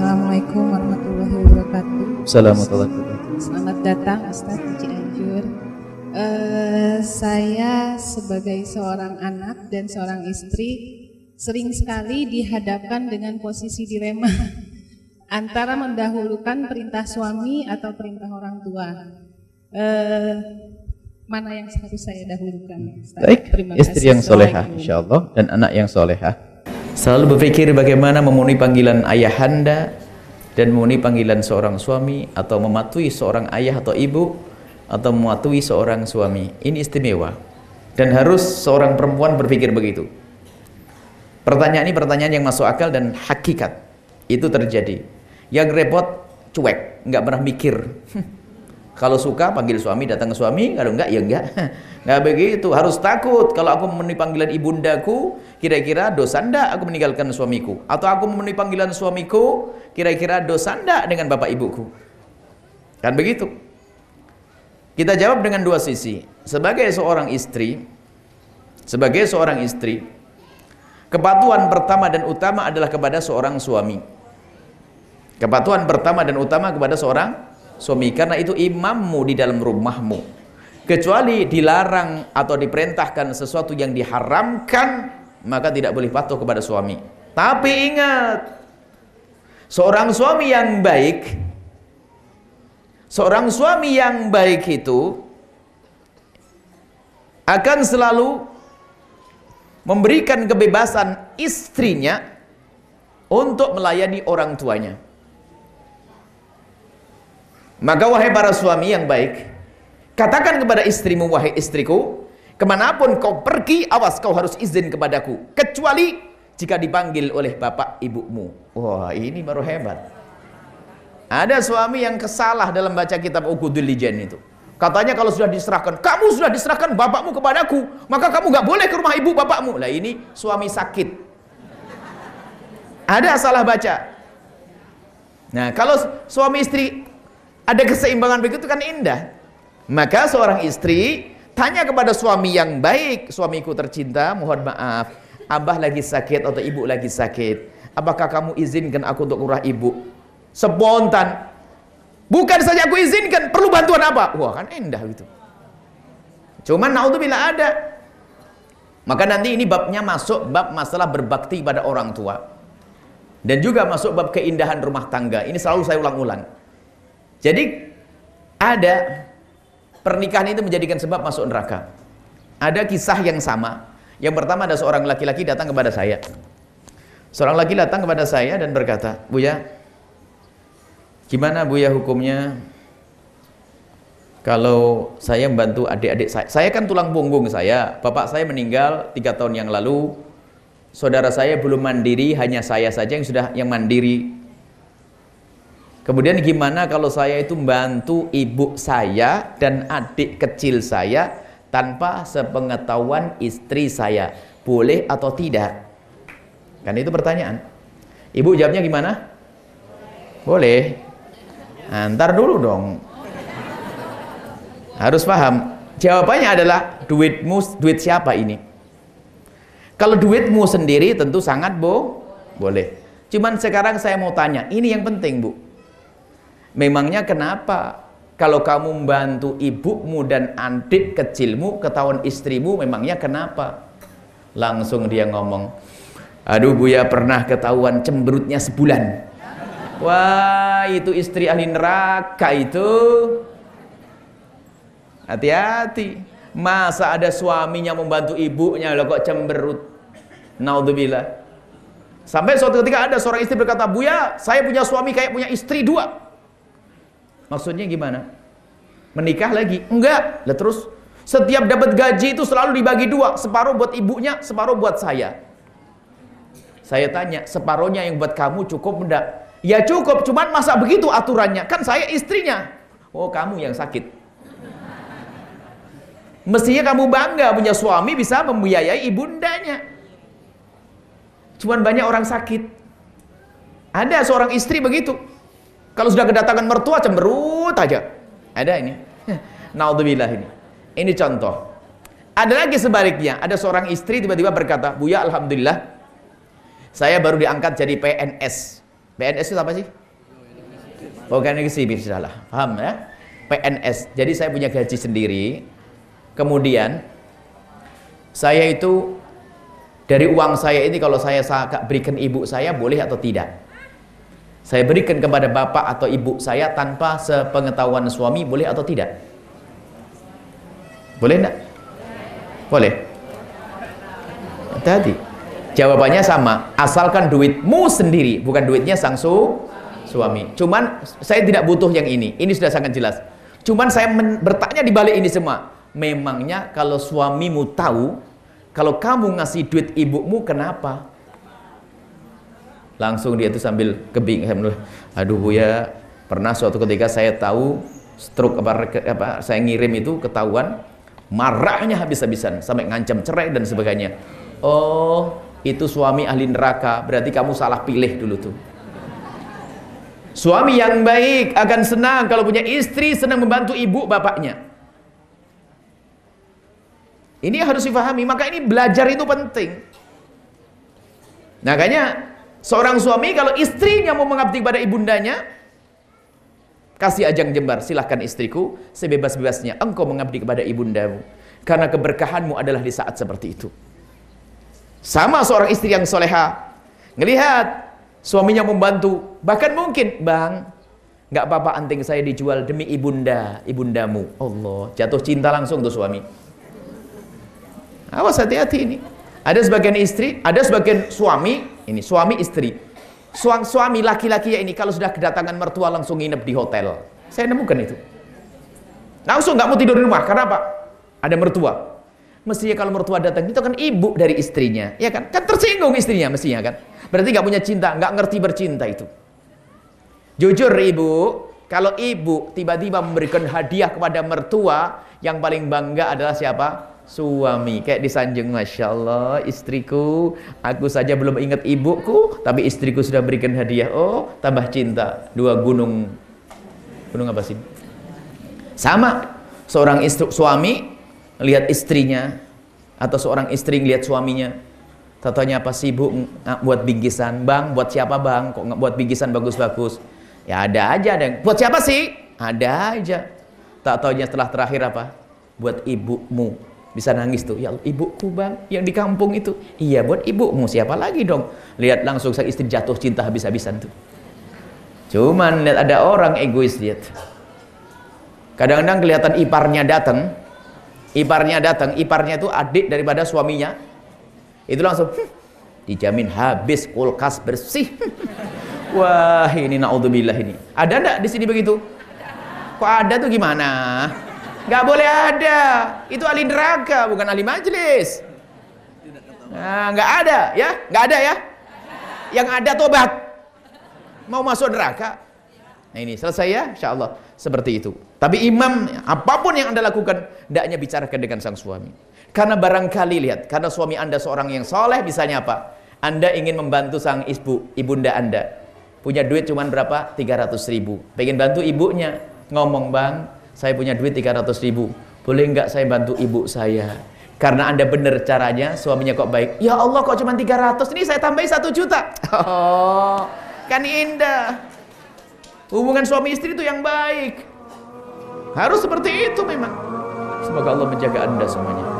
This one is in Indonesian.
Assalamualaikum warahmatullahi wabarakatuh. Assalamualaikum warahmatullahi. Selamat datang Ustaz di Cianjur. Eh, saya sebagai seorang anak dan seorang istri sering sekali dihadapkan dengan posisi dilema antara mendahulukan perintah suami atau perintah orang tua. Eh, mana yang harus saya dahulukan? Ustaz? Baik, Terima istri kasih. yang solehah insya Allah dan anak yang solehah. Selalu berpikir bagaimana memenuhi panggilan ayahanda dan memenuhi panggilan seorang suami atau mematuhi seorang ayah atau ibu atau mematuhi seorang suami. Ini istimewa dan harus seorang perempuan berpikir begitu. Pertanyaan ini pertanyaan yang masuk akal dan hakikat. Itu terjadi. Yang repot cuek, nggak pernah mikir. Kalau suka panggil suami datang ke suami, kalau enggak ya enggak. Enggak begitu, harus takut kalau aku memenuhi panggilan ibundaku, kira-kira dosa enggak aku meninggalkan suamiku? Atau aku memenuhi panggilan suamiku, kira-kira dosa enggak dengan bapak ibuku? Kan begitu. Kita jawab dengan dua sisi. Sebagai seorang istri, sebagai seorang istri, kepatuhan pertama dan utama adalah kepada seorang suami. Kepatuhan pertama dan utama kepada seorang suami karena itu imammu di dalam rumahmu. Kecuali dilarang atau diperintahkan sesuatu yang diharamkan, maka tidak boleh patuh kepada suami. Tapi ingat, seorang suami yang baik seorang suami yang baik itu akan selalu memberikan kebebasan istrinya untuk melayani orang tuanya. Maka wahai para suami yang baik, katakan kepada istrimu, wahai istriku, ke mana pun kau pergi, awas kau harus izin kepadaku, kecuali jika dipanggil oleh bapak ibumu. Wah ini baru hebat. Ada suami yang kesalah dalam baca kitab Lijan itu. Katanya kalau sudah diserahkan, kamu sudah diserahkan bapakmu kepadaku, maka kamu nggak boleh ke rumah ibu bapakmu. Lah ini suami sakit. Ada salah baca. Nah, kalau suami istri ada keseimbangan begitu kan indah. Maka seorang istri tanya kepada suami yang baik, suamiku tercinta, mohon maaf, abah lagi sakit atau ibu lagi sakit. Apakah kamu izinkan aku untuk urah ibu? Spontan. Bukan saja aku izinkan, perlu bantuan apa? Wah, kan indah gitu. Cuman naudzubillah ada. Maka nanti ini babnya masuk bab masalah berbakti pada orang tua. Dan juga masuk bab keindahan rumah tangga. Ini selalu saya ulang-ulang. Jadi ada pernikahan itu menjadikan sebab masuk neraka. Ada kisah yang sama. Yang pertama ada seorang laki-laki datang kepada saya. Seorang laki datang kepada saya dan berkata, "Buya, gimana Buya hukumnya kalau saya membantu adik-adik saya? Saya kan tulang punggung saya. Bapak saya meninggal tiga tahun yang lalu. Saudara saya belum mandiri, hanya saya saja yang sudah yang mandiri. Kemudian gimana kalau saya itu membantu ibu saya dan adik kecil saya tanpa sepengetahuan istri saya? Boleh atau tidak? Kan itu pertanyaan. Ibu jawabnya gimana? Boleh. Nah, ntar dulu dong. Harus paham. Jawabannya adalah duitmu, duit siapa ini? Kalau duitmu sendiri tentu sangat bo, boleh. Cuman sekarang saya mau tanya, ini yang penting bu. Memangnya kenapa kalau kamu membantu ibumu dan adik kecilmu, ketahuan istrimu, memangnya kenapa? Langsung dia ngomong, aduh Buya pernah ketahuan cemberutnya sebulan. Wah itu istri ahli neraka itu. Hati-hati. Masa ada suaminya membantu ibunya lo kok cemberut. Naudzubillah. Sampai suatu ketika ada seorang istri berkata, "Buya, saya punya suami kayak punya istri dua." Maksudnya gimana? Menikah lagi? Enggak. Lah terus setiap dapat gaji itu selalu dibagi dua, separuh buat ibunya, separuh buat saya. Saya tanya, separuhnya yang buat kamu cukup enggak? Ya cukup, cuman masa begitu aturannya? Kan saya istrinya. Oh, kamu yang sakit. Mestinya kamu bangga punya suami bisa membiayai ibundanya. Cuman banyak orang sakit. Ada seorang istri begitu. Kalau sudah kedatangan mertua cemberut aja. Ada ini. Naudzubillah ini. Ini contoh. Ada lagi sebaliknya. Ada seorang istri tiba-tiba berkata, Buya Alhamdulillah, saya baru diangkat jadi PNS. PNS itu apa sih? Organisasi salah. Paham ya? PNS. Jadi saya punya gaji sendiri. Kemudian saya itu dari uang saya ini kalau saya berikan ibu saya boleh atau tidak? Saya berikan kepada bapak atau ibu saya tanpa sepengetahuan suami boleh atau tidak? Boleh enggak? Boleh. Tadi jawabannya sama, asalkan duitmu sendiri, bukan duitnya sang su suami. Cuman saya tidak butuh yang ini. Ini sudah sangat jelas. Cuman saya bertanya di balik ini semua. Memangnya kalau suamimu tahu kalau kamu ngasih duit ibumu kenapa? Langsung dia itu sambil kebingungan. Aduh Bu ya, pernah suatu ketika saya tahu stroke apa, apa saya ngirim itu ketahuan marahnya habis-habisan sampai ngancam cerai dan sebagainya. Oh itu suami ahli neraka berarti kamu salah pilih dulu tuh. Suami yang baik akan senang kalau punya istri senang membantu ibu bapaknya. Ini harus difahami maka ini belajar itu penting. Makanya seorang suami kalau istrinya mau mengabdi kepada ibundanya Kasih ajang jembar, silahkan istriku, sebebas-bebasnya engkau mengabdi kepada ibundamu. Karena keberkahanmu adalah di saat seperti itu. Sama seorang istri yang soleha, ngelihat suaminya membantu, bahkan mungkin, bang, nggak apa-apa anting saya dijual demi ibunda, ibundamu. Allah, jatuh cinta langsung tuh suami. Awas hati-hati ini. Ada sebagian istri, ada sebagian suami, ini suami istri Suami, suami laki-laki ya ini kalau sudah kedatangan mertua langsung nginep di hotel. Saya nemukan itu. Langsung nggak mau tidur di rumah. Karena apa? Ada mertua. Mestinya kalau mertua datang itu kan ibu dari istrinya, ya kan? Kan tersinggung istrinya mestinya kan. Berarti nggak punya cinta, nggak ngerti bercinta itu. Jujur ibu, kalau ibu tiba-tiba memberikan hadiah kepada mertua, yang paling bangga adalah siapa? Suami. Kayak disanjung Masya Allah istriku aku saja belum ingat ibuku tapi istriku sudah berikan hadiah. Oh tambah cinta. Dua gunung. Gunung apa sih? Sama. Seorang istri suami lihat istrinya atau seorang istri lihat suaminya. Tatanya apa sibuk buat bingkisan? Bang buat siapa bang? Kok nggak buat bingkisan? Bagus-bagus. Ya ada aja ada buat siapa sih? Ada aja. Tak taunya setelah terakhir apa? Buat ibumu bisa nangis tuh ya ibuku bang yang di kampung itu. Iya buat ibumu siapa lagi dong? Lihat langsung sang istri jatuh cinta habis-habisan tuh. Cuman lihat ada orang egois lihat. Kadang-kadang kelihatan iparnya datang iparnya datang iparnya itu adik daripada suaminya. Itu langsung hm, dijamin habis kulkas bersih. Wah ini naudzubillah ini. Ada enggak di sini begitu? Kok ada tuh gimana Gak boleh ada. Itu ahli neraka, bukan ahli majelis. Nah, nggak ada ya, nggak ada ya. Yang ada tobat. Mau masuk neraka. Nah ini selesai ya, insya Allah seperti itu. Tapi imam apa pun yang anda lakukan, hendaknya bicarakan dengan sang suami. Karena barangkali lihat, karena suami anda seorang yang soleh, misalnya apa? Anda ingin membantu sang ibu, ibunda anda. Punya duit cuma berapa? 300 ribu. Pengen bantu ibunya. Ngomong bang, saya punya duit 300 ribu. Boleh nggak saya bantu ibu saya? Karena anda benar caranya suaminya kok baik. Ya Allah kok cuma 300 ini saya tambahin 1 juta. Oh. Kan indah. Hubungan suami istri itu yang baik. Harus seperti itu memang. Semoga Allah menjaga anda semuanya